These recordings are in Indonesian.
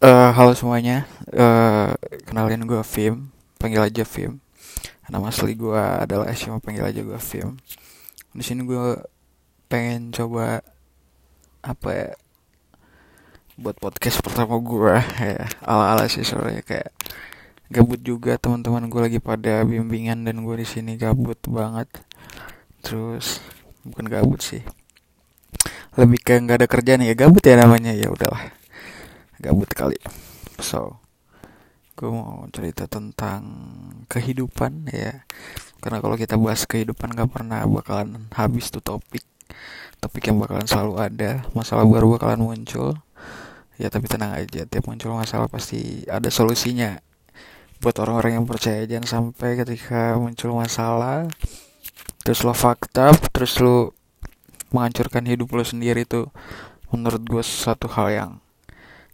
Uh, halo semuanya, uh, kenalin gue Film, panggil aja Film. Nama asli gue adalah Asia, panggil aja gue Film. Di sini gue pengen coba apa ya buat podcast pertama gue ya ala ala sih soalnya kayak gabut juga. Teman-teman gue lagi pada bimbingan dan gue di sini gabut banget. Terus bukan gabut sih. Lebih kayak nggak ada kerjaan ya gabut ya namanya. Ya udahlah gabut kali. So gue mau cerita tentang kehidupan ya. Karena kalau kita bahas kehidupan gak pernah bakalan habis tuh topik. Topik yang bakalan selalu ada masalah baru bakalan muncul. Ya tapi tenang aja tiap muncul masalah pasti ada solusinya. Buat orang-orang yang percaya jangan sampai ketika muncul masalah terus lo fakta terus lo menghancurkan hidup lo sendiri tuh menurut gue satu hal yang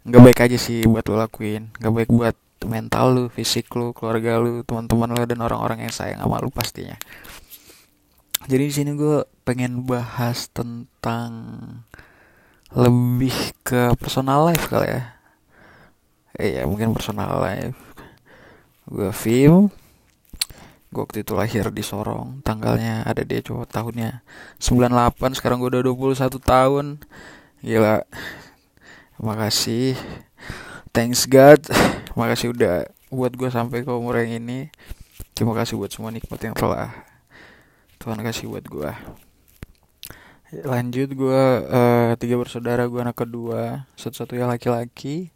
nggak baik aja sih buat lo lakuin. Nggak baik buat mental lu fisik lu keluarga lu teman-teman lu dan orang-orang yang sayang sama lu pastinya. Jadi di sini gue pengen bahas tentang lebih ke personal life kali ya. Eh ya mungkin personal life. Gue film. Gue waktu itu lahir di Sorong. Tanggalnya ada dia cowok tahunnya. 98 sekarang gue udah 21 tahun. Gila makasih. Thanks God. Makasih udah buat gue sampai ke umur yang ini. Terima kasih buat semua nikmat yang telah Tuhan kasih buat gue lanjut gue uh, tiga bersaudara gue anak kedua satu-satunya laki-laki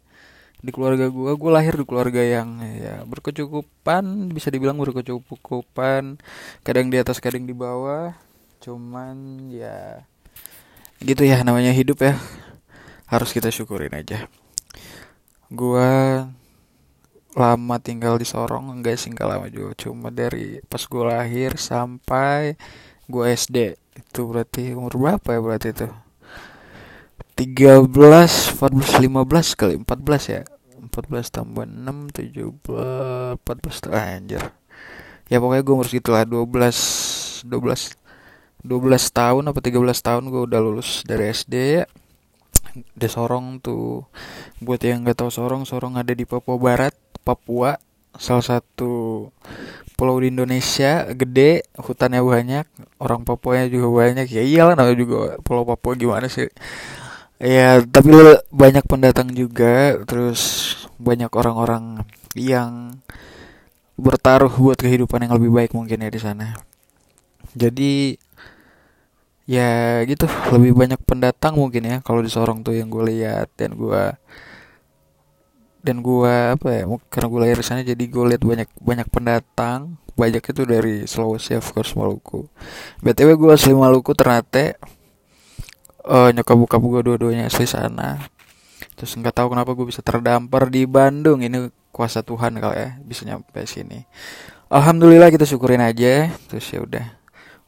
di keluarga gue gue lahir di keluarga yang ya berkecukupan bisa dibilang berkecukupan. Kadang di atas kadang di bawah. Cuman ya gitu ya namanya hidup ya harus kita syukurin aja. Gua lama tinggal di Sorong enggak sih enggak lama juga. Cuma dari pas gue lahir sampai gue SD itu berarti umur berapa ya berarti itu? 13 14 15 kali 14 ya? 14 tambah 6 17 14 ah, anjir. Ya pokoknya gue umur segitu lah 12 12 12 tahun apa 13 tahun gue udah lulus dari SD ya di Sorong tuh. Buat yang nggak tahu Sorong Sorong ada di Papua Barat Papua salah satu pulau di Indonesia gede hutannya banyak orang Papua juga banyak. Ya iyalah namanya juga pulau Papua gimana sih? Ya tapi banyak pendatang juga terus banyak orang-orang yang bertaruh buat kehidupan yang lebih baik mungkin ya di sana. Jadi ya gitu. Lebih banyak pendatang mungkin ya kalau di Sorong tuh yang gue lihat dan gue dan gue apa ya karena gue lahir di sana jadi gue lihat banyak banyak pendatang. Banyak itu dari Sulawesi of course Maluku. Btw gue asli Maluku ternyata uh, nyokap bokap gue dua-duanya asli sana. Terus nggak tahu kenapa gue bisa terdampar di Bandung. Ini kuasa Tuhan kali ya bisa nyampe sini. Alhamdulillah kita syukurin aja. Terus ya udah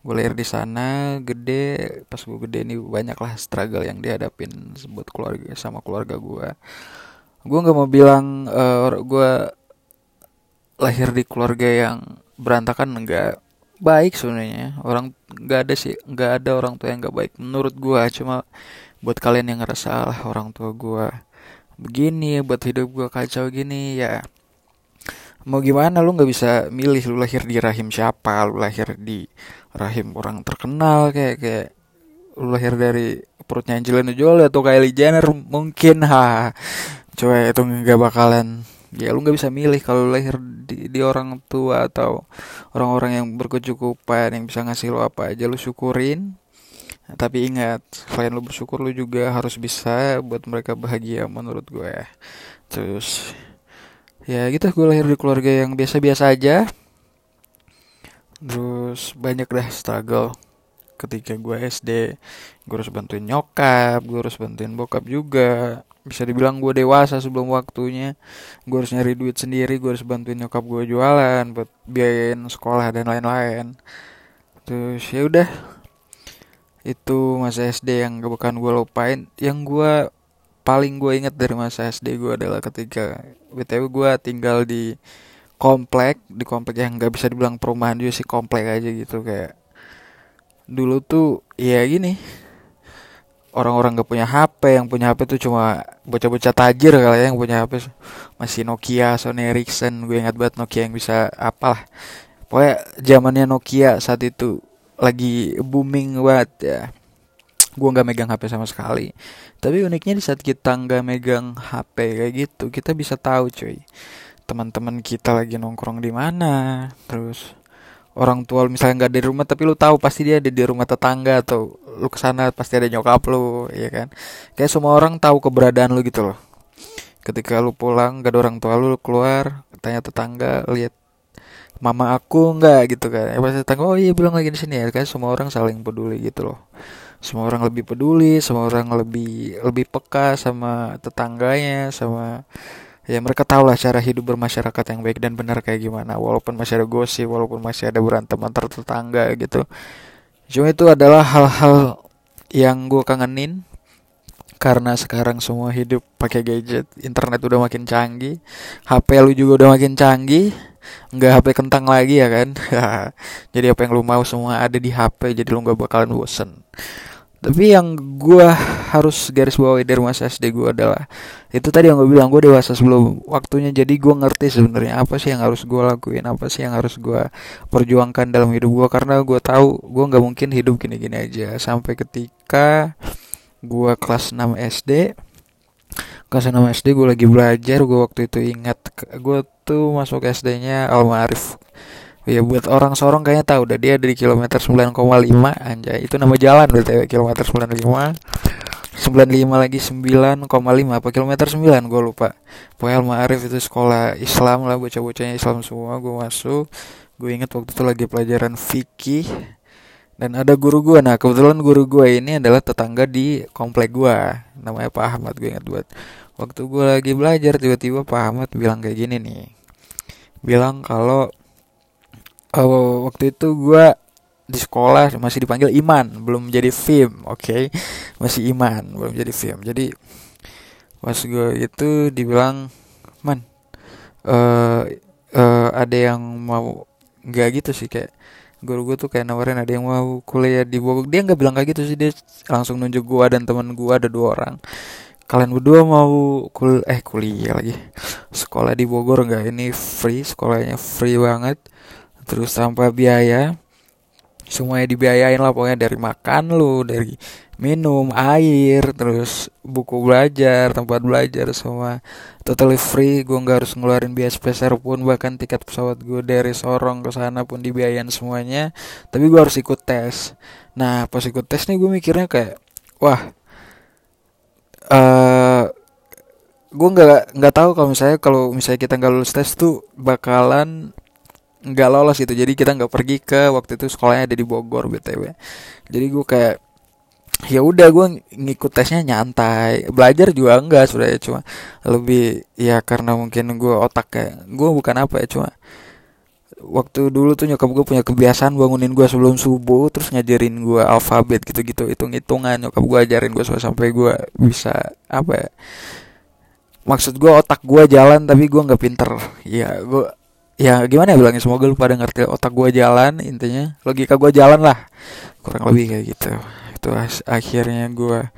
gue lahir di sana gede. Pas gue gede ini banyak lah struggle yang dihadapin buat keluarga sama keluarga gue gue nggak mau bilang uh, eh, gue lahir di keluarga yang berantakan enggak baik sebenarnya. Orang nggak ada sih nggak ada orang tua yang nggak baik menurut gue cuma buat kalian yang ngerasa lah orang tua gue begini buat hidup gue kacau gini ya mau gimana? Lu nggak bisa milih lu lahir di rahim siapa lu lahir di rahim orang terkenal kayak kayak lu lahir dari perutnya Angelina Jolie atau Kylie Jenner mungkin. Ha coba itu nggak bakalan. Ya lu nggak bisa milih kalau lahir di, di orang tua atau orang-orang yang berkecukupan yang bisa ngasih lu apa aja lu syukurin. Tapi ingat selain lu bersyukur lu juga harus bisa buat mereka bahagia menurut gue. Terus ya gitu gue lahir di keluarga yang biasa-biasa aja. Terus banyak dah struggle. Ketika gue SD gue harus bantuin nyokap gue harus bantuin bokap juga. Bisa dibilang gue dewasa sebelum waktunya. Gue harus nyari duit sendiri gue harus bantuin nyokap gue jualan buat biayain sekolah dan lain-lain. Terus ya udah. Itu masa SD yang gak bakalan gue lupain. Yang gue paling gue inget dari masa SD gue adalah ketika btw gue tinggal di komplek di komplek yang nggak bisa dibilang perumahan juga sih komplek aja gitu kayak dulu tuh ya gini orang-orang gak punya HP yang punya HP tuh cuma bocah-bocah tajir kali ya yang punya HP masih Nokia Sony Ericsson gue ingat banget Nokia yang bisa apalah. Pokoknya zamannya Nokia saat itu lagi booming banget ya gue nggak megang HP sama sekali. Tapi uniknya di saat kita nggak megang HP kayak gitu kita bisa tahu cuy teman-teman kita lagi nongkrong di mana. Terus orang tua misalnya nggak di rumah tapi lu tahu pasti dia ada di rumah tetangga atau lu ke sana pasti ada nyokap lu ya kan? Kayak semua orang tahu keberadaan lu gitu loh. Ketika lu pulang gak ada orang tua lu, lu keluar tanya tetangga lihat mama aku nggak? gitu kan. Ya pasti tetangga oh iya bilang lagi di sini ya. Kan semua orang saling peduli gitu loh semua orang lebih peduli semua orang lebih lebih peka sama tetangganya sama ya mereka tahu lah cara hidup bermasyarakat yang baik dan benar kayak gimana. Walaupun masih ada gosip walaupun masih ada berantem antar tetangga gitu. Cuma itu adalah hal-hal yang gue kangenin. Karena sekarang semua hidup pakai gadget internet udah makin canggih HP lu juga udah makin canggih nggak HP kentang lagi ya kan? Jadi apa yang lu mau semua ada di HP jadi lu nggak bakalan bosen tapi yang gue harus garis bawahi dari masa SD gue adalah itu tadi yang gue bilang gue dewasa sebelum waktunya. Jadi gue ngerti sebenarnya apa sih yang harus gue lakuin apa sih yang harus gue perjuangkan dalam hidup gue karena gue tahu gue nggak mungkin hidup gini-gini aja. Sampai ketika gue kelas 6 SD kelas 6 SD gue lagi belajar gue waktu itu ingat gue tuh masuk SD-nya Al Ma'arif Ya buat orang Sorong kayaknya tahu udah dia dari kilometer 9,5 anjay. Itu nama jalan berarti kilometer 95. 95 lagi 9,5 apa kilometer 9 gue lupa. Pokoknya Ma'arif itu sekolah Islam lah bocah-bocahnya Islam semua gue masuk. Gue inget waktu itu lagi pelajaran fikih dan ada guru gue nah kebetulan guru gue ini adalah tetangga di komplek gue namanya Pak Ahmad gue ingat buat waktu gue lagi belajar tiba-tiba Pak Ahmad bilang kayak gini nih bilang kalau oh, waktu itu gue di sekolah masih dipanggil Iman belum jadi film oke? Okay? masih Iman belum jadi film jadi pas gue itu dibilang man uh, uh, ada yang mau nggak gitu sih? Kayak guru gue tuh kayak nawarin ada yang mau kuliah di Bogor. Dia nggak bilang kayak gitu sih dia langsung nunjuk gue dan teman gue ada dua orang. Kalian berdua mau kul eh kuliah lagi? Sekolah di Bogor nggak? Ini free sekolahnya free banget terus tanpa biaya semuanya dibiayain lah pokoknya dari makan lu dari minum air terus buku belajar tempat belajar semua. Totally free gue nggak harus ngeluarin biaya spesial pun bahkan tiket pesawat gue dari Sorong ke sana pun dibiayain semuanya. Tapi gue harus ikut tes. Nah pas ikut tes nih gue mikirnya kayak wah uh, gue nggak nggak tahu kalau misalnya kalau misalnya kita nggak lulus tes tuh bakalan nggak lolos gitu. Jadi kita nggak pergi ke waktu itu sekolahnya ada di Bogor btw jadi gue kayak ya udah gue ngikut tesnya nyantai. Belajar juga enggak sebenarnya cuma lebih ya karena mungkin gue otak kayak gue bukan apa ya cuma waktu dulu tuh nyokap gue punya kebiasaan bangunin gue sebelum subuh terus ngajarin gue alfabet gitu-gitu hitung hitungan nyokap gue ajarin gue sampai gue bisa apa ya maksud gue otak gue jalan tapi gue nggak pinter. Ya gue ya gimana ya bilangnya? Semoga lu pada ngerti otak gue jalan intinya. Logika gue jalan lah. Kurang lebih kayak gitu. Itu akhirnya gue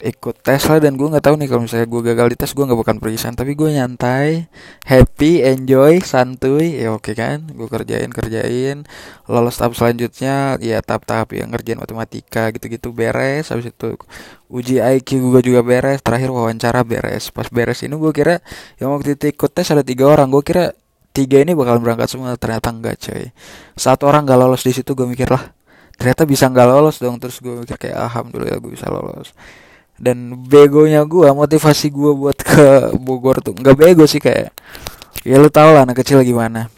ikut tes lah dan gue nggak tahu nih kalau misalnya gue gagal di tes gue nggak bukan perisan. Tapi gue nyantai happy enjoy santuy. Ya oke kan? Gue kerjain kerjain. Lolos tahap selanjutnya ya tahap-tahap yang ngerjain matematika gitu-gitu beres. Habis itu uji IQ gue juga beres. Terakhir wawancara beres. Pas beres ini gue kira yang waktu itu ikut tes ada tiga orang. Gue kira tiga ini bakal berangkat semua. Ternyata enggak coy. Satu orang gak lolos di situ gue mikir lah ternyata bisa nggak lolos dong. Terus gue mikir kayak alhamdulillah gue bisa lolos. Dan begonya gue motivasi gue buat ke Bogor tuh nggak bego sih kayak ya lu tau lah anak kecil gimana.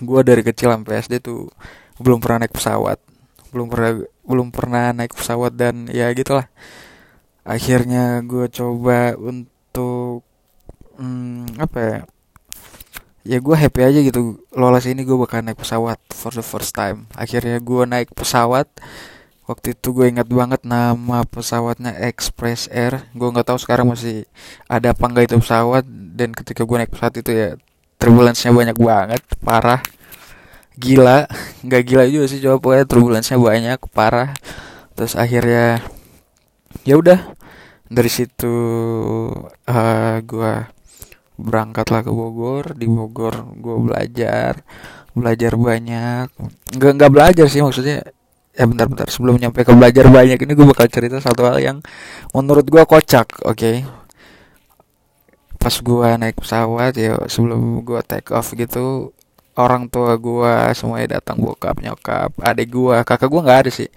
Gue dari kecil sampai SD tuh belum pernah naik pesawat. Belum pernah belum pernah naik pesawat dan ya gitulah. Akhirnya gue coba untuk hmm, apa ya ya gue happy aja gitu lolos ini gue bakal naik pesawat for the first time. Akhirnya gue naik pesawat waktu itu gue ingat banget nama pesawatnya Express Air. Gue nggak tahu sekarang masih ada apa enggak itu pesawat dan ketika gue naik pesawat itu ya turbulence banyak banget parah. Gila nggak gila juga sih coba pokoknya turbulence banyak parah. Terus akhirnya ya udah dari situ uh, gue berangkatlah ke Bogor di Bogor gue belajar belajar banyak nggak nggak belajar sih maksudnya ya bentar-bentar sebelum nyampe ke belajar banyak ini gue bakal cerita satu hal yang menurut gue kocak oke okay? pas gue naik pesawat ya sebelum gue take off gitu orang tua gue semuanya datang bokap nyokap adik gue kakak gue nggak ada sih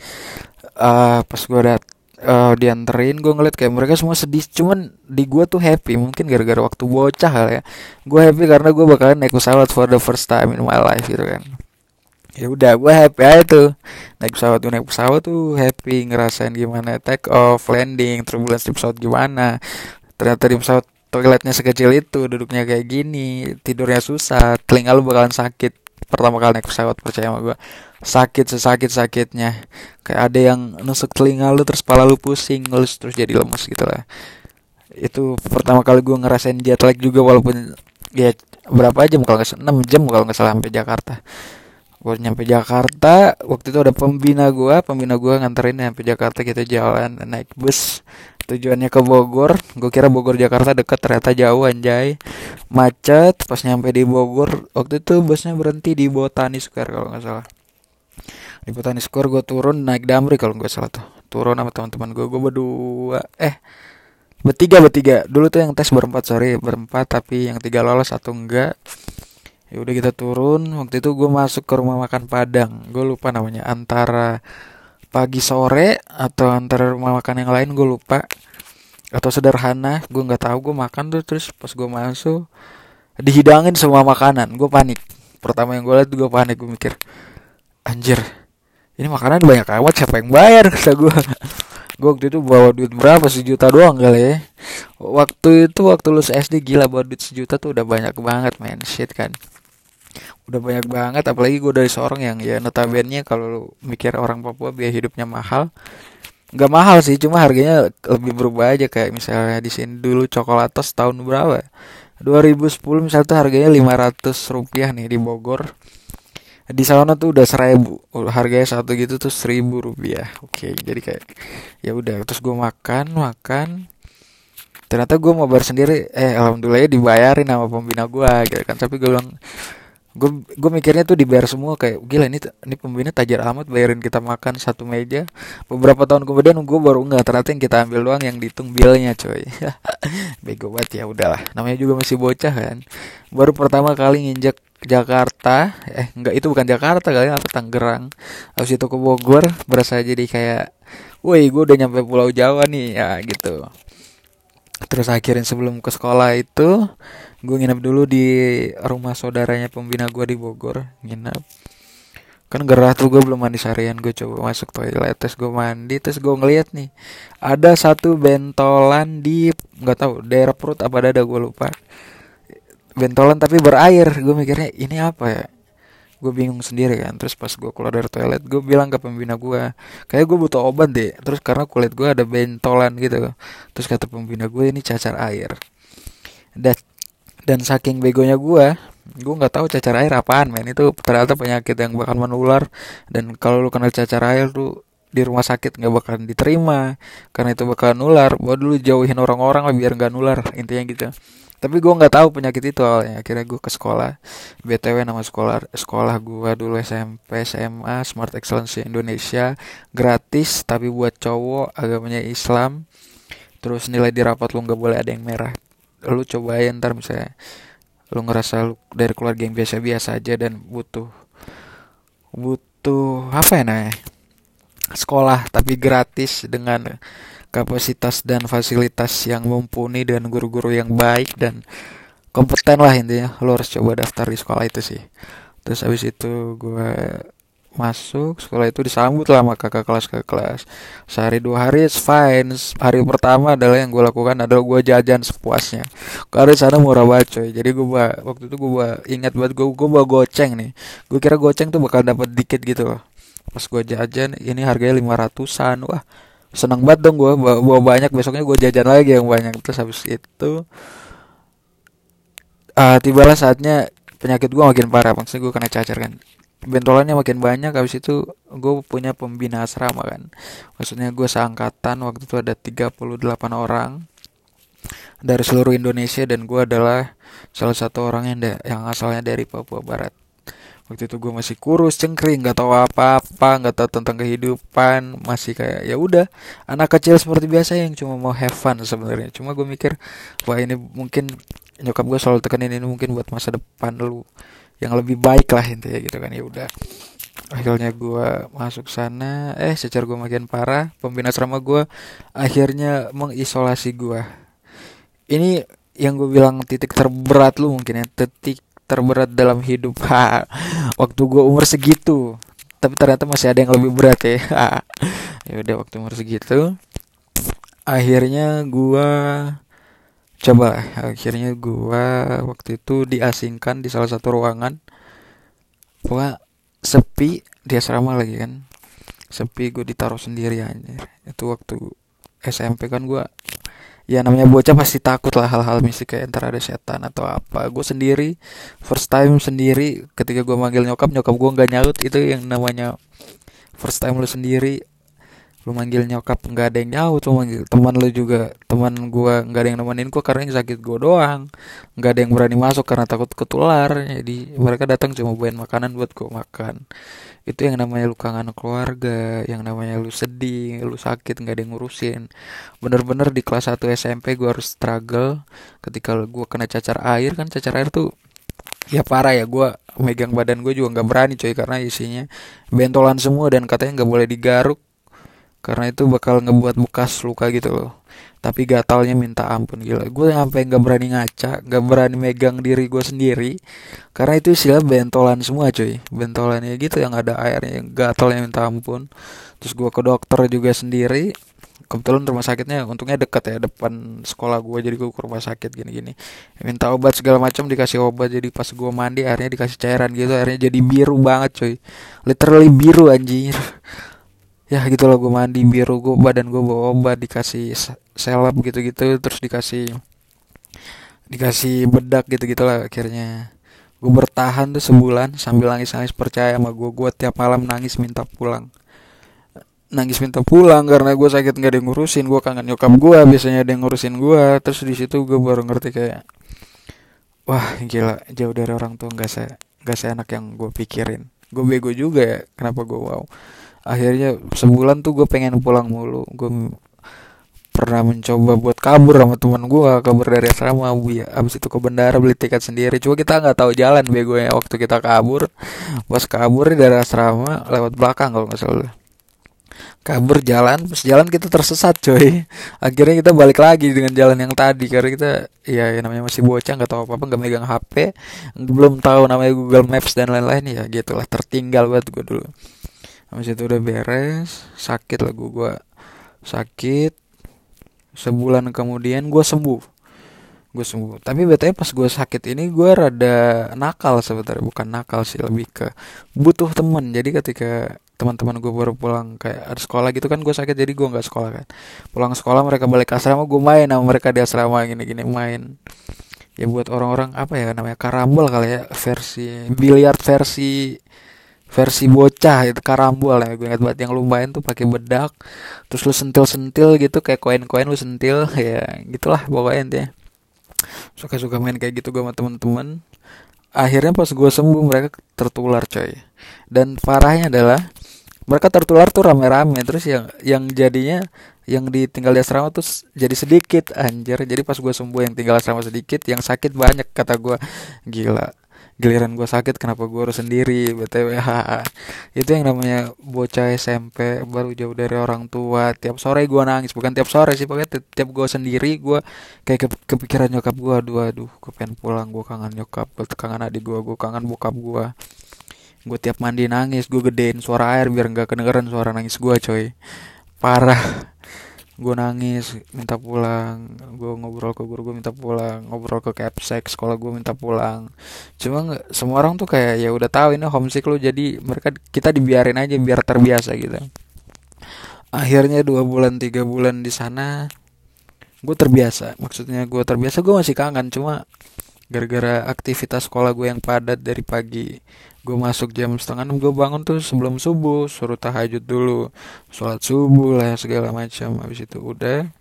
uh, pas gue dat uh, dianterin gue ngeliat kayak mereka semua sedih. Cuman di gue tuh happy mungkin gara-gara waktu bocah kali ya. Gue happy karena gue bakalan naik pesawat for the first time in my life gitu kan. Ya udah gue happy aja tuh. Naik pesawat tuh naik pesawat tuh happy ngerasain gimana take off landing turbulence di pesawat gimana. Ternyata di pesawat toiletnya sekecil itu duduknya kayak gini tidurnya susah telinga lu bakalan sakit pertama kali naik pesawat percaya sama gue sakit sesakit sakitnya. Kayak ada yang nusuk telinga lu terus kepala lu pusing lu terus jadi lemes gitu lah. Itu pertama kali gue ngerasain jet lag juga walaupun ya berapa jam kalau nggak enam jam kalau nggak salah sampai Jakarta gue nyampe Jakarta waktu itu ada pembina gue pembina gue nganterin sampai Jakarta kita jalan naik bus. Tujuannya ke Bogor. Gue kira Bogor Jakarta deket ternyata jauh anjay. Macet pas nyampe di Bogor waktu itu busnya berhenti di Botani Square kalau nggak salah. Di Botani Square gue turun naik Damri kalau nggak salah tuh. Turun sama teman-teman gue gue berdua. Eh bertiga bertiga. Dulu tuh yang tes berempat sorry berempat tapi yang tiga lolos satu enggak ya udah kita turun. Waktu itu gue masuk ke rumah makan Padang. Gue lupa namanya. Antara pagi sore atau antara rumah makan yang lain gue lupa. Atau sederhana gue nggak tahu gue makan tuh. Terus pas gue masuk dihidangin semua makanan. Gue panik. Pertama yang gue lihat gue panik. Gue mikir anjir ini makanan banyak amat. Siapa yang bayar? kata gue gue waktu itu bawa duit berapa? Sejuta doang kali ya. Waktu itu waktu lulus SD gila bawa duit sejuta tuh udah banyak banget man. Shit kan udah banyak banget apalagi gue dari seorang yang ya notabene kalau mikir orang Papua biaya hidupnya mahal nggak mahal sih cuma harganya lebih berubah aja. Kayak misalnya di sini dulu coklatos tahun berapa? 2010 misalnya tuh harganya 500 rupiah nih di Bogor. Di sana tuh udah seribu harganya satu gitu tuh seribu rupiah. Oke jadi kayak ya udah terus gue makan makan. Ternyata gue mau bayar sendiri eh alhamdulillah ya dibayarin sama pembina gue gitu kan. Tapi gue bilang gue gue mikirnya tuh dibayar semua kayak gila ini ini pembina tajir amat bayarin kita makan satu meja. Beberapa tahun kemudian gue baru nggak ternyata yang kita ambil doang yang dihitung bilnya coy. Bego banget ya udahlah. Namanya juga masih bocah kan. Baru pertama kali nginjek Jakarta eh enggak itu bukan Jakarta kali apa Tangerang. Habis itu ke Bogor berasa jadi kayak woi gue udah nyampe Pulau Jawa nih. Ya gitu terus akhirnya sebelum ke sekolah itu gue nginep dulu di rumah saudaranya pembina gue di Bogor nginep. Kan gerah tuh gue belum mandi seharian gue coba masuk toilet terus gue mandi terus gue ngeliat nih ada satu bentolan di nggak tahu daerah perut apa dada gue lupa. Bentolan tapi berair gue mikirnya ini apa ya gue bingung sendiri kan terus pas gue keluar dari toilet gue bilang ke pembina gue kayak gue butuh obat deh. Terus karena kulit gue ada bentolan gitu. Terus kata pembina gue ini cacar air. Dan dan saking begonya gue gue nggak tahu cacar air apaan men. Itu ternyata penyakit yang bakal menular. Dan kalau lu kena cacar air tuh di rumah sakit nggak bakalan diterima. Karena itu bakal nular buat dulu jauhin orang-orang lah biar nggak nular intinya gitu tapi gue nggak tahu penyakit itu awalnya. Akhirnya gue ke sekolah. Btw nama sekolah sekolah gue dulu SMP SMA Smart Excellence Indonesia. Gratis tapi buat cowok agamanya Islam. Terus nilai di rapat lu nggak boleh ada yang merah. Lu cobain ntar misalnya lu ngerasa lu dari keluarga yang biasa-biasa aja dan butuh butuh apa ya namanya? Sekolah tapi gratis dengan kapasitas dan fasilitas yang mumpuni dan guru-guru yang baik dan kompeten lah intinya. Lo harus coba daftar di sekolah itu sih. Terus habis itu gue masuk sekolah itu disambut lah sama kakak kelas kakak kelas. Sehari dua hari it's fine. Hari pertama adalah yang gue lakukan adalah gue jajan sepuasnya. Karena sana murah banget coy. Jadi gue waktu itu gue ingat banget gue gue bawa goceng nih. Gue kira goceng tuh bakal dapat dikit gitu loh. Pas gue jajan ini harganya lima ratusan. Wah seneng banget dong gue bawa banyak besoknya gue jajan lagi yang banyak. Terus habis itu uh, tibalah saatnya penyakit gue makin parah. Maksudnya gue kena cacar kan. Bentolannya makin banyak habis itu gue punya pembina asrama kan. Maksudnya gue seangkatan waktu itu ada 38 orang dari seluruh Indonesia dan gue adalah salah satu orang yang yang asalnya dari Papua Barat waktu itu gue masih kurus cengkring nggak tahu apa-apa nggak tahu tentang kehidupan masih kayak ya udah. Anak kecil seperti biasa yang cuma mau have fun sebenarnya. Cuma gue mikir wah ini mungkin nyokap gue selalu tekenin ini mungkin buat masa depan lu yang lebih baik lah intinya gitu kan ya udah. Akhirnya gue masuk sana eh secara gue makin parah pembina asrama gue akhirnya mengisolasi gue ini yang gue bilang titik terberat lu mungkin ya titik terberat dalam hidup. Ha, waktu gue umur segitu. Tapi ternyata masih ada yang lebih berat ya. Ya udah waktu umur segitu akhirnya gue coba akhirnya gua waktu itu diasingkan di salah satu ruangan. Gua sepi di asrama lagi kan. Sepi gue ditaruh sendiri aja itu waktu SMP kan gua ya namanya bocah pasti takut lah hal-hal mistik kayak entar ada setan atau apa. Gue sendiri first time sendiri ketika gue manggil nyokap nyokap gue nggak nyaut. Itu yang namanya first time lu sendiri lu manggil nyokap nggak ada yang nyaut lu manggil teman lu juga. Teman gua nggak ada yang nemenin gua karena yang sakit gua doang. Nggak ada yang berani masuk karena takut ketular. Jadi mereka datang cuma bawain makanan buat gua makan. Itu yang namanya lu kangen keluarga yang namanya lu sedih lu sakit nggak ada yang ngurusin. Bener-bener di kelas 1 SMP gua harus struggle. Ketika gua kena cacar air kan cacar air tuh ya parah ya gue megang badan gue juga nggak berani coy karena isinya bentolan semua dan katanya nggak boleh digaruk karena itu bakal ngebuat bekas luka gitu loh. Tapi gatalnya minta ampun gila. Gue sampai nggak berani ngaca nggak berani megang diri gue sendiri. Karena itu istilah bentolan semua cuy. Bentolannya gitu yang ada airnya yang gatalnya minta ampun. Terus gue ke dokter juga sendiri. Kebetulan rumah sakitnya untungnya dekat ya depan sekolah gue jadi gue ke rumah sakit gini-gini. Minta obat segala macam dikasih obat. Jadi pas gue mandi airnya dikasih cairan gitu. Airnya jadi biru banget cuy. Literally biru anjir ya gitu loh gue mandi biru gue badan gue bawa obat dikasih selap gitu-gitu terus dikasih dikasih bedak gitu-gitu lah akhirnya. Gue bertahan tuh sebulan sambil nangis-nangis percaya sama gue gue tiap malam nangis minta pulang. Nangis minta pulang karena gue sakit nggak ada ngurusin gue kangen nyokap gue biasanya ada ngurusin gue terus di situ gue baru ngerti kayak wah gila jauh dari orang tua nggak se nggak seenak yang gue pikirin. Gue bego juga ya kenapa gue wow akhirnya sebulan tuh gue pengen pulang mulu. Gue pernah mencoba buat kabur sama teman gue kabur dari asrama bu ya. Abis itu ke bandara beli tiket sendiri. Cuma kita nggak tahu jalan bego ya waktu kita kabur. Pas kabur dari asrama lewat belakang kalau nggak salah. Kabur jalan pas jalan kita tersesat coy. Akhirnya kita balik lagi dengan jalan yang tadi karena kita ya, ya namanya masih bocah nggak tahu apa apa nggak megang HP belum tahu namanya Google Maps dan lain-lain ya gitulah tertinggal buat gue dulu habis itu udah beres sakit lah gue sakit. Sebulan kemudian gue sembuh. Gue sembuh. Tapi betulnya pas gue sakit ini gue rada nakal sebenarnya. Bukan nakal sih lebih ke butuh temen. Jadi ketika teman-teman gue baru pulang kayak ada sekolah gitu kan gue sakit jadi gue nggak sekolah kan. Pulang sekolah mereka balik asrama gue main sama mereka di asrama gini-gini main. Ya buat orang-orang apa ya namanya karambol kali ya versi biliar versi versi bocah itu karambol ya gue ingat banget. Yang lumayan tuh pakai bedak terus lu sentil sentil gitu kayak koin koin lu sentil ya gitulah pokoknya intinya. Suka suka main kayak gitu gue sama temen-temen. Akhirnya pas gue sembuh mereka tertular coy. Dan parahnya adalah mereka tertular tuh rame-rame. Terus yang yang jadinya yang ditinggal di asrama tuh jadi sedikit anjir. Jadi pas gue sembuh yang tinggal asrama sedikit yang sakit banyak kata gue gila giliran gue sakit kenapa gue harus sendiri btw itu yang namanya bocah SMP baru jauh dari orang tua. Tiap sore gue nangis bukan tiap sore sih pokoknya tiap gue sendiri gue kayak ke kepikiran nyokap gue aduh aduh gue pengen pulang gue kangen nyokap gue kangen adik gue gue kangen bokap gue gue tiap mandi nangis gue gedein suara air biar nggak kedengeran suara nangis gue coy. Parah gue nangis minta pulang. Gue ngobrol ke guru gue minta pulang. Ngobrol ke capsek sekolah gue minta pulang. Cuma semua orang tuh kayak ya udah tahu ini homesick lo jadi mereka kita dibiarin aja biar terbiasa gitu. Akhirnya dua bulan tiga bulan di sana gue terbiasa. Maksudnya gue terbiasa gue masih kangen. Cuma gara-gara aktivitas sekolah gue yang padat dari pagi gue masuk jam setengah enam gue bangun tuh sebelum subuh suruh tahajud dulu. Sholat subuh lah segala macam. Habis itu udah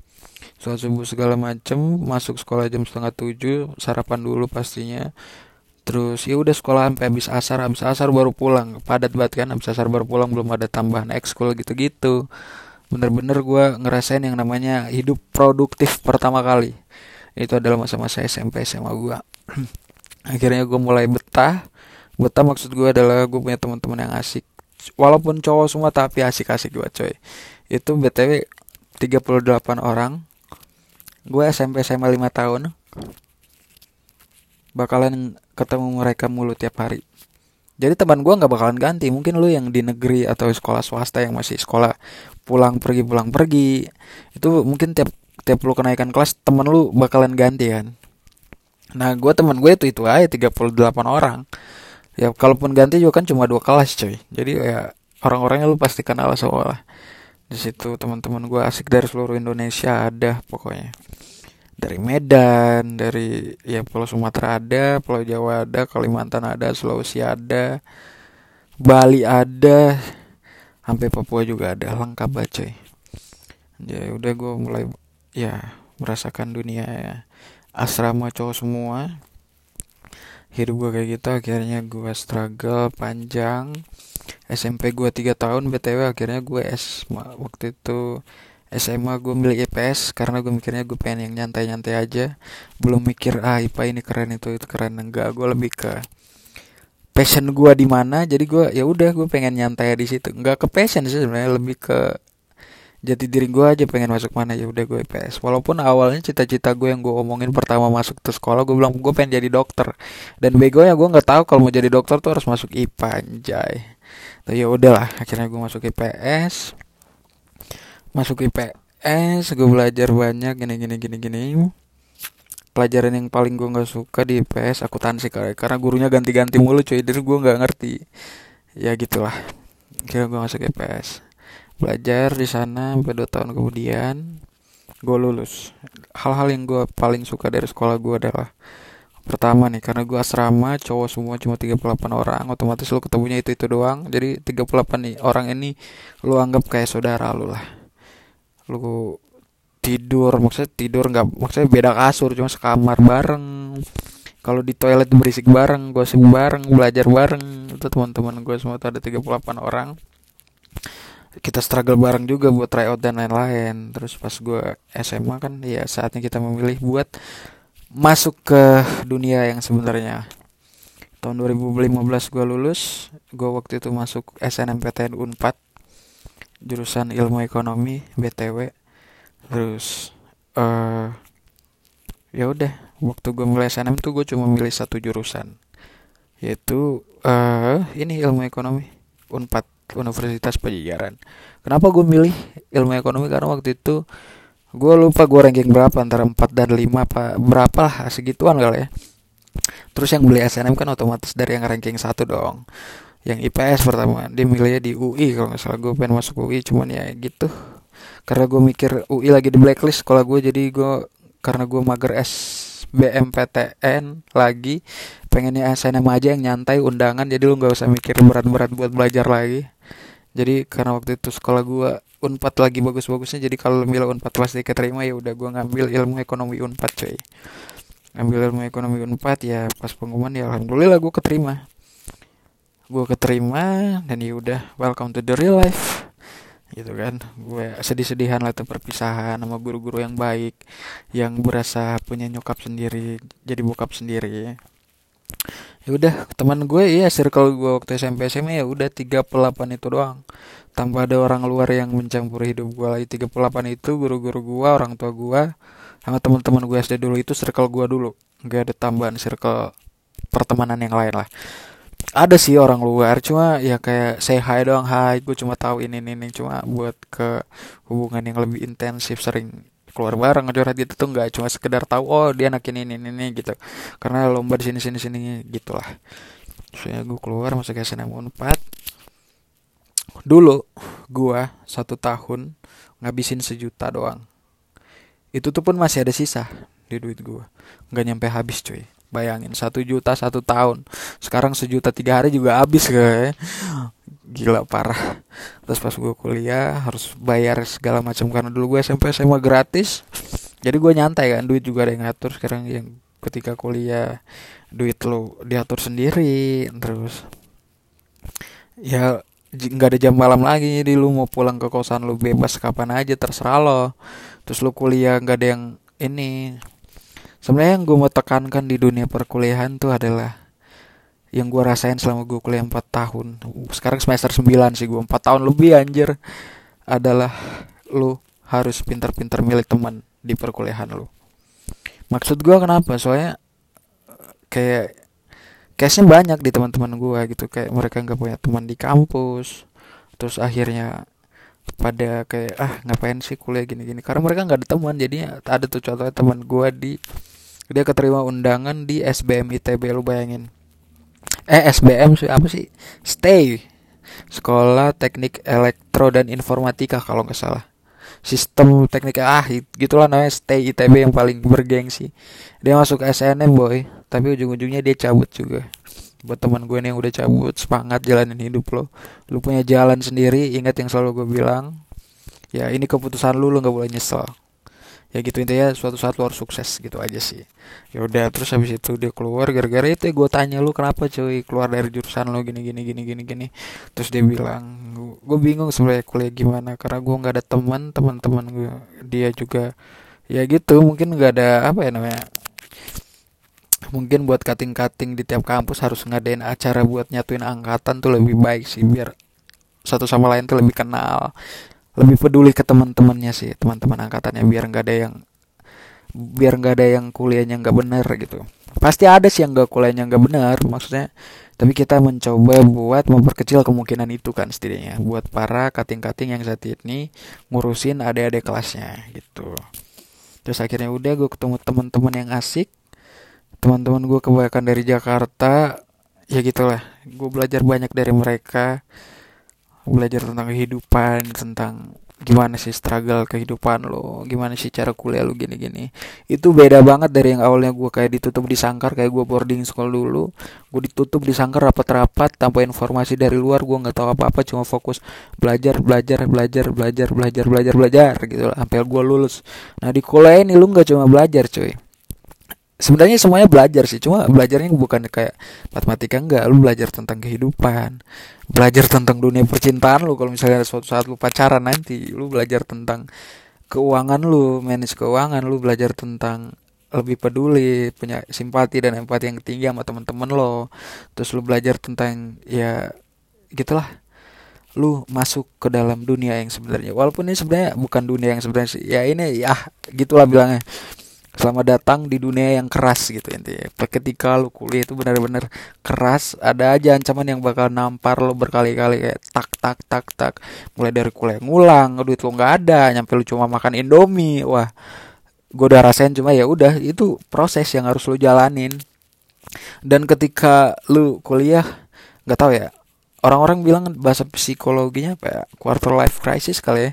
sholat subuh segala macam masuk sekolah jam setengah tujuh sarapan dulu pastinya. Terus ya udah sekolah sampai habis asar habis asar baru pulang. Padat banget kan habis asar baru pulang belum ada tambahan ekskul gitu-gitu. Bener-bener gue ngerasain yang namanya hidup produktif pertama kali. Itu adalah masa-masa SMP SMA gue akhirnya gue mulai betah betah maksud gue adalah gue punya teman-teman yang asik. Walaupun cowok semua tapi asik-asik gue coy. Itu btw 38 orang. Gue SMP SMA 5 tahun. Bakalan ketemu mereka mulu tiap hari. Jadi teman gue nggak bakalan ganti. Mungkin lu yang di negeri atau sekolah swasta yang masih sekolah pulang pergi pulang pergi. Itu mungkin tiap tiap lu kenaikan kelas temen lu bakalan ganti kan. Nah gue teman gue itu itu aja 38 orang ya kalaupun ganti juga kan cuma dua kelas coy. Jadi ya orang-orangnya lu pasti kenal semua lah di situ teman-teman gue asik dari seluruh Indonesia ada pokoknya. Dari Medan dari ya Pulau Sumatera ada Pulau Jawa ada Kalimantan ada Sulawesi ada Bali ada sampai Papua juga ada. Lengkap banget coy. Ya udah gue mulai ya merasakan dunia ya. asrama cowok semua hidup gue kayak gitu akhirnya gue struggle panjang. SMP gue tiga tahun btw akhirnya gue S waktu itu SMA gue milih IPS karena gue mikirnya gue pengen yang nyantai-nyantai aja. Belum mikir ah IPA ini keren itu itu keren. Enggak gue lebih ke passion gue di mana jadi gue ya udah gue pengen nyantai di situ. Nggak ke passion sih sebenarnya lebih ke jadi diri gue aja pengen masuk mana. Ya udah gue IPS walaupun awalnya cita-cita gue yang gue omongin pertama masuk ke sekolah gue bilang gue pengen jadi dokter. Dan bego ya gue nggak tahu kalau mau jadi dokter tuh harus masuk IPA anjay. Tuh ya udahlah akhirnya gue masuk IPS masuk IPS gue belajar banyak gini gini gini gini. Pelajaran yang paling gue nggak suka di IPS akuntansi karena gurunya ganti-ganti mulu cuy. Jadi gue nggak ngerti. Ya gitulah. Kira gue masuk IPS belajar di sana dua tahun kemudian gue lulus. Hal-hal yang gue paling suka dari sekolah gue adalah pertama nih karena gue asrama cowok semua cuma 38 orang otomatis lu ketemunya itu itu doang. Jadi 38 nih orang ini lu anggap kayak saudara lu lah. Lu tidur maksudnya tidur nggak maksudnya beda kasur cuma sekamar bareng. Kalau di toilet berisik bareng gosip bareng belajar bareng. Itu teman-teman gue semua tuh ada 38 orang kita struggle bareng juga buat tryout dan lain-lain. Terus pas gue SMA kan ya saatnya kita memilih buat masuk ke dunia yang sebenarnya. Tahun 2015 gue lulus gue waktu itu masuk SNMPTN Unpad jurusan ilmu ekonomi BTW terus uh, ya udah waktu gue mulai SNM tuh gue cuma milih satu jurusan yaitu uh, ini ilmu ekonomi Unpad Universitas Pajajaran. Kenapa gue milih ilmu ekonomi karena waktu itu gue lupa gue ranking berapa antara 4 dan 5 apa berapa lah segituan kali ya. Terus yang beli SNM kan otomatis dari yang ranking satu dong. Yang IPS pertama dia milihnya di UI kalau nggak salah gue pengen masuk UI cuman ya gitu. Karena gue mikir UI lagi di blacklist sekolah gue jadi gue karena gue mager S BMPTN lagi pengennya SNM aja yang nyantai undangan jadi lu nggak usah mikir berat-berat buat belajar lagi jadi karena waktu itu sekolah gue unpad lagi bagus-bagusnya jadi kalau milih unpad pasti keterima ya udah gue ngambil ilmu ekonomi unpad coy. Ngambil ilmu ekonomi unpad ya pas pengumuman ya alhamdulillah gue keterima. Gue keterima dan ya udah welcome to the real life. Gitu kan. Gue sedih-sedihan lah perpisahan sama guru-guru yang baik yang berasa punya nyokap sendiri jadi bokap sendiri ya udah teman gue ya circle gue waktu SMP SMA ya udah 38 itu doang. Tanpa ada orang luar yang mencampur hidup gue lagi 38 itu guru-guru gue orang tua gue sama teman-teman gue SD dulu itu circle gue dulu. Nggak ada tambahan circle pertemanan yang lain lah. Ada sih orang luar cuma ya kayak say hi doang hi gue cuma tahu ini ini, ini. cuma buat ke hubungan yang lebih intensif sering keluar bareng ngejorhat gitu tuh nggak cuma sekedar tahu oh dia anak ini ini ini gitu. Karena lomba di sini sini sini gitulah. Saya gue keluar masuk SNM 4 dulu gue satu tahun ngabisin sejuta doang. Itu tuh pun masih ada sisa di duit gue nggak nyampe habis cuy bayangin satu juta satu tahun. Sekarang sejuta tiga hari juga habis kayak gila parah. Terus pas gue kuliah harus bayar segala macam. Karena dulu gue SMP SMA gratis. Jadi gue nyantai kan. Duit juga ada yang ngatur sekarang. Yang ketika kuliah duit lo diatur sendiri terus. Ya nggak ada jam malam lagi. Jadi lu mau pulang ke kosan lu bebas kapan aja terserah lo. Terus lu kuliah nggak ada yang ini sebenarnya yang gue mau tekankan di dunia perkuliahan tuh adalah yang gue rasain selama gue kuliah 4 tahun. Sekarang semester 9 sih gue 4 tahun lebih anjir. Adalah lu harus pintar-pintar milih teman di perkuliahan lu. Maksud gue kenapa? Soalnya kayak case-nya banyak di teman-teman gue gitu. Kayak mereka nggak punya teman di kampus terus akhirnya pada kayak ah ngapain sih kuliah gini-gini? Karena mereka nggak ada teman jadi ada tuh contohnya teman gue di dia keterima undangan di SBM ITB lu bayangin. Eh SBM apa sih? Stay. Sekolah teknik elektro dan informatika kalau nggak salah. Sistem teknik ah gitulah namanya stay ITB yang paling bergengsi. Dia masuk SNM boy. Tapi ujung-ujungnya dia cabut juga. Buat teman gue nih yang udah cabut semangat jalanin hidup lo. Lu punya jalan sendiri ingat yang selalu gue bilang. Ya ini keputusan lu lu nggak boleh nyesel ya gitu intinya suatu saat lu harus sukses gitu aja sih. Ya udah terus habis itu dia keluar gara-gara itu ya gue tanya lu kenapa cuy keluar dari jurusan lu gini gini gini gini gini? Terus dia bilang gue bingung sebenarnya kuliah gimana karena gue nggak ada teman teman-teman gue dia juga ya gitu mungkin nggak ada apa ya namanya mungkin buat cutting-cutting di tiap kampus harus ngadain acara buat nyatuin angkatan tuh lebih baik sih biar satu sama lain tuh lebih kenal lebih peduli ke teman-temannya sih teman-teman angkatannya biar nggak ada yang biar nggak ada yang kuliahnya nggak benar gitu. Pasti ada sih yang nggak kuliahnya nggak benar maksudnya tapi kita mencoba buat memperkecil kemungkinan itu kan setidaknya buat para kating-kating yang saat ini ngurusin adik-adik kelasnya gitu. Terus akhirnya udah gue ketemu teman-teman yang asik teman-teman gue kebanyakan dari Jakarta ya gitulah. Gue belajar banyak dari mereka belajar tentang kehidupan tentang gimana sih struggle kehidupan lo gimana sih cara kuliah lo gini-gini. Itu beda banget dari yang awalnya gue kayak ditutup di sangkar kayak gue boarding school dulu. Gue ditutup di sangkar rapat-rapat tanpa informasi dari luar gue nggak tahu apa-apa cuma fokus belajar belajar belajar belajar belajar belajar belajar gitu sampai gue lulus. Nah di kuliah ini lu nggak cuma belajar cuy sebenarnya semuanya belajar sih cuma belajarnya bukan kayak matematika enggak. Lu belajar tentang kehidupan belajar tentang dunia percintaan lu. Kalau misalnya suatu saat lu pacaran nanti lu belajar tentang keuangan lu manage keuangan lu belajar tentang lebih peduli punya simpati dan empati yang tinggi sama teman-teman lo. Terus lu belajar tentang ya gitulah. Lu masuk ke dalam dunia yang sebenarnya. Walaupun ini sebenarnya bukan dunia yang sebenarnya sih. Ya ini ya gitulah bilangnya selamat datang di dunia yang keras gitu intinya. Ketika lu kuliah itu benar-benar keras ada aja ancaman yang bakal nampar lo berkali-kali kayak tak tak tak tak. Mulai dari kuliah ngulang duit lo nggak ada nyampe lu cuma makan indomie. Wah gue udah rasain cuma ya udah itu proses yang harus lu jalanin. Dan ketika lu kuliah nggak tahu ya orang-orang bilang bahasa psikologinya apa ya? Quarter life crisis kali ya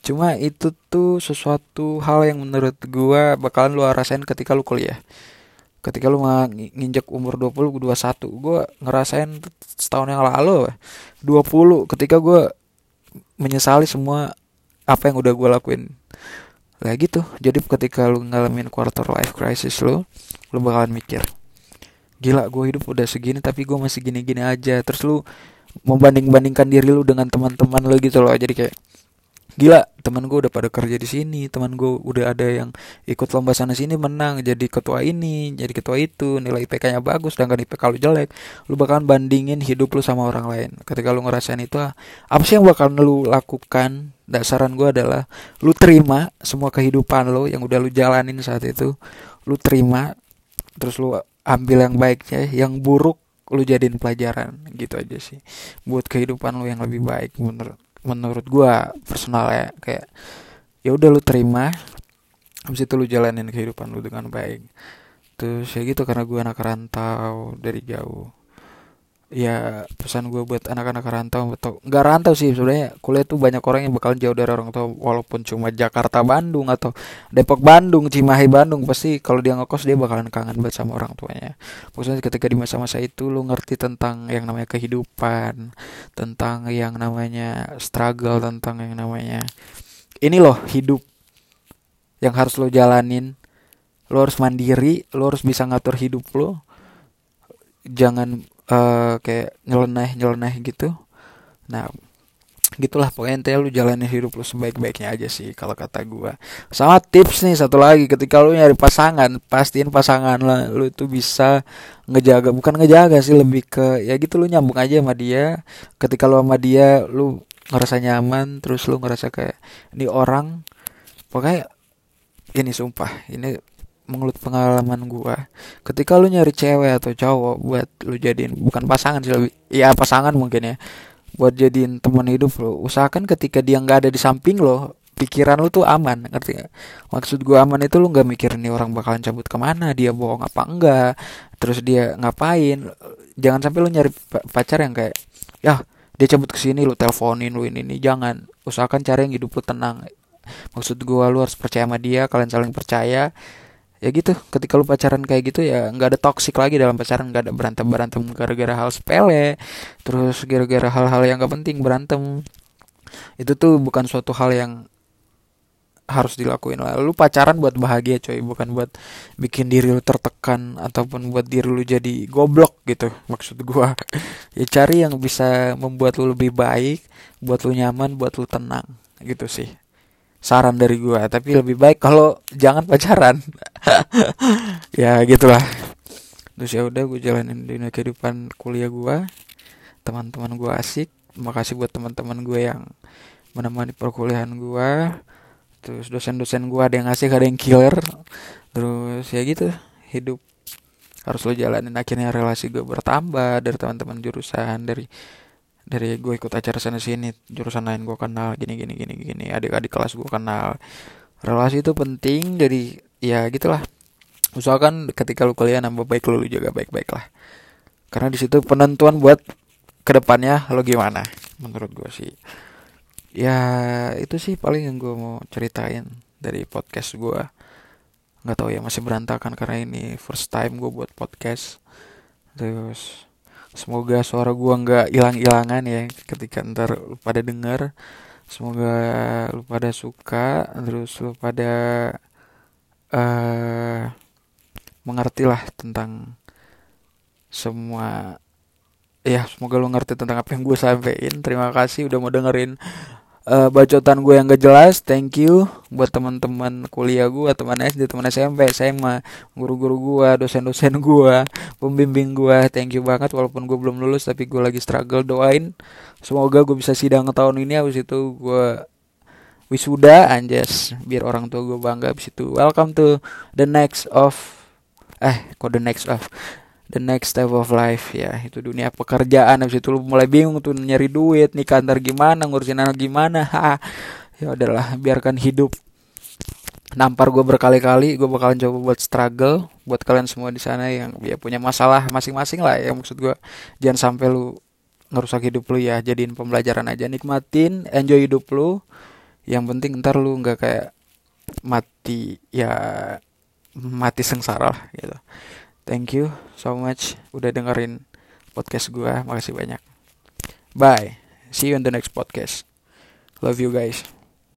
Cuma itu tuh sesuatu hal yang menurut gua bakalan lu rasain ketika lu kuliah. Ketika lu nginjek umur 20 21, gua ngerasain setahun yang lalu 20 ketika gua menyesali semua apa yang udah gua lakuin. Lah gitu. Jadi ketika lu ngalamin quarter life crisis lu, lu bakalan mikir, gila gue hidup udah segini tapi gue masih gini-gini aja. Terus lu membanding-bandingkan diri lu dengan teman-teman lu gitu loh. Jadi kayak gila teman gue udah pada kerja di sini teman gue udah ada yang ikut lomba sana sini menang jadi ketua ini jadi ketua itu nilai IPK-nya bagus dan IPK lu jelek. Lu bakalan bandingin hidup lu sama orang lain. Ketika lu ngerasain itu apa sih yang bakal lu lakukan? Dasaran gue adalah lu terima semua kehidupan lu yang udah lu jalanin saat itu. Lu terima terus lu ambil yang baiknya yang buruk lu jadiin pelajaran. Gitu aja sih buat kehidupan lu yang lebih baik menurut menurut gua personal ya kayak ya udah lu terima habis itu lu jalanin kehidupan lu dengan baik. Terus ya gitu karena gua anak rantau dari jauh ya pesan gue buat anak-anak rantau atau nggak rantau sih sebenarnya. Kuliah tuh banyak orang yang bakal jauh dari orang tua walaupun cuma Jakarta Bandung atau Depok Bandung Cimahi Bandung. Pasti kalau dia ngekos dia bakalan kangen banget sama orang tuanya. Maksudnya ketika di masa-masa itu lu ngerti tentang yang namanya kehidupan tentang yang namanya struggle tentang yang namanya ini loh hidup yang harus lo jalanin. Lo harus mandiri lo harus bisa ngatur hidup lo. Jangan uh, kayak nyeleneh nyeleneh gitu. Nah gitulah pokoknya intinya lu jalanin hidup lu sebaik-baiknya aja sih kalau kata gua. Sama tips nih satu lagi ketika lu nyari pasangan pastiin pasangan lah lu itu bisa ngejaga bukan ngejaga sih lebih ke ya gitu lu nyambung aja sama dia. Ketika lu sama dia lu ngerasa nyaman terus lu ngerasa kayak ini orang pokoknya ini sumpah ini menurut pengalaman gua. Ketika lu nyari cewek atau cowok buat lu jadiin bukan pasangan sih lebih ya pasangan mungkin ya buat jadiin teman hidup lo usahakan ketika dia nggak ada di samping lo pikiran lu tuh aman ngerti gak? maksud gua aman itu lu nggak mikirin nih orang bakalan cabut ke mana dia bohong apa enggak terus dia ngapain? Jangan sampai lu nyari pacar yang kayak ya dia cabut ke sini lu teleponin lu ini nih jangan usahakan cari yang hidup lu tenang. Maksud gua lu harus percaya sama dia kalian saling percaya ya gitu ketika lu pacaran kayak gitu ya nggak ada toksik lagi dalam pacaran nggak ada berantem berantem gara-gara hal sepele terus gara-gara hal-hal yang gak penting berantem. Itu tuh bukan suatu hal yang harus dilakuin. Lah lu pacaran buat bahagia coy bukan buat bikin diri lu tertekan ataupun buat diri lu jadi goblok gitu maksud gua. Ya cari yang bisa membuat lu lebih baik buat lu nyaman buat lu tenang gitu sih saran dari gue tapi lebih baik kalau jangan pacaran. Ya gitulah. Terus ya udah gue jalanin dunia kehidupan kuliah gue teman-teman gue asik. Makasih buat teman-teman gue yang menemani perkuliahan gue terus dosen-dosen gue ada yang asik ada yang killer. Terus ya gitu hidup harus lo jalanin. Akhirnya relasi gue bertambah dari teman-teman jurusan dari dari gue ikut acara sana sini jurusan lain gue kenal gini gini gini gini. Adik-adik kelas gue kenal. Relasi itu penting jadi ya gitulah. Usahakan ketika lu kuliah nambah baik lu, jaga baik-baik lah. Karena di situ penentuan buat ke depannya lo gimana menurut gue sih. Ya itu sih paling yang gue mau ceritain dari podcast gue nggak tahu ya masih berantakan karena ini first time gue buat podcast. Terus semoga suara gua nggak hilang-hilangan ya ketika ntar lu pada denger. Semoga lu pada suka terus lu pada uh, mengerti lah tentang semua ya semoga lu ngerti tentang apa yang gue sampaikan. Terima kasih udah mau dengerin uh, bacotan gue yang gak jelas thank you buat teman-teman kuliah gue teman SD teman SMP SMA guru-guru gue dosen-dosen gue pembimbing gue thank you banget walaupun gue belum lulus tapi gue lagi struggle. Doain semoga gue bisa sidang tahun ini. Habis itu gue wisuda anjas biar orang tua gue bangga. Habis itu welcome to the next of eh kok the next of the next step of life. Ya itu dunia pekerjaan. Habis itu lu mulai bingung tuh nyari duit nih kantor gimana ngurusin anak gimana. Ha. Ya udahlah biarkan hidup. Nampar gue berkali-kali gue bakalan coba buat struggle buat kalian semua di sana yang ya punya masalah masing-masing lah ya maksud gue jangan sampai lu ngerusak hidup lu ya jadiin pembelajaran aja. Nikmatin enjoy hidup lu. Yang penting ntar lu nggak kayak mati ya mati sengsara lah gitu Thank you so much udah dengerin podcast gue. Makasih banyak. Bye. See you in the next podcast. Love you guys.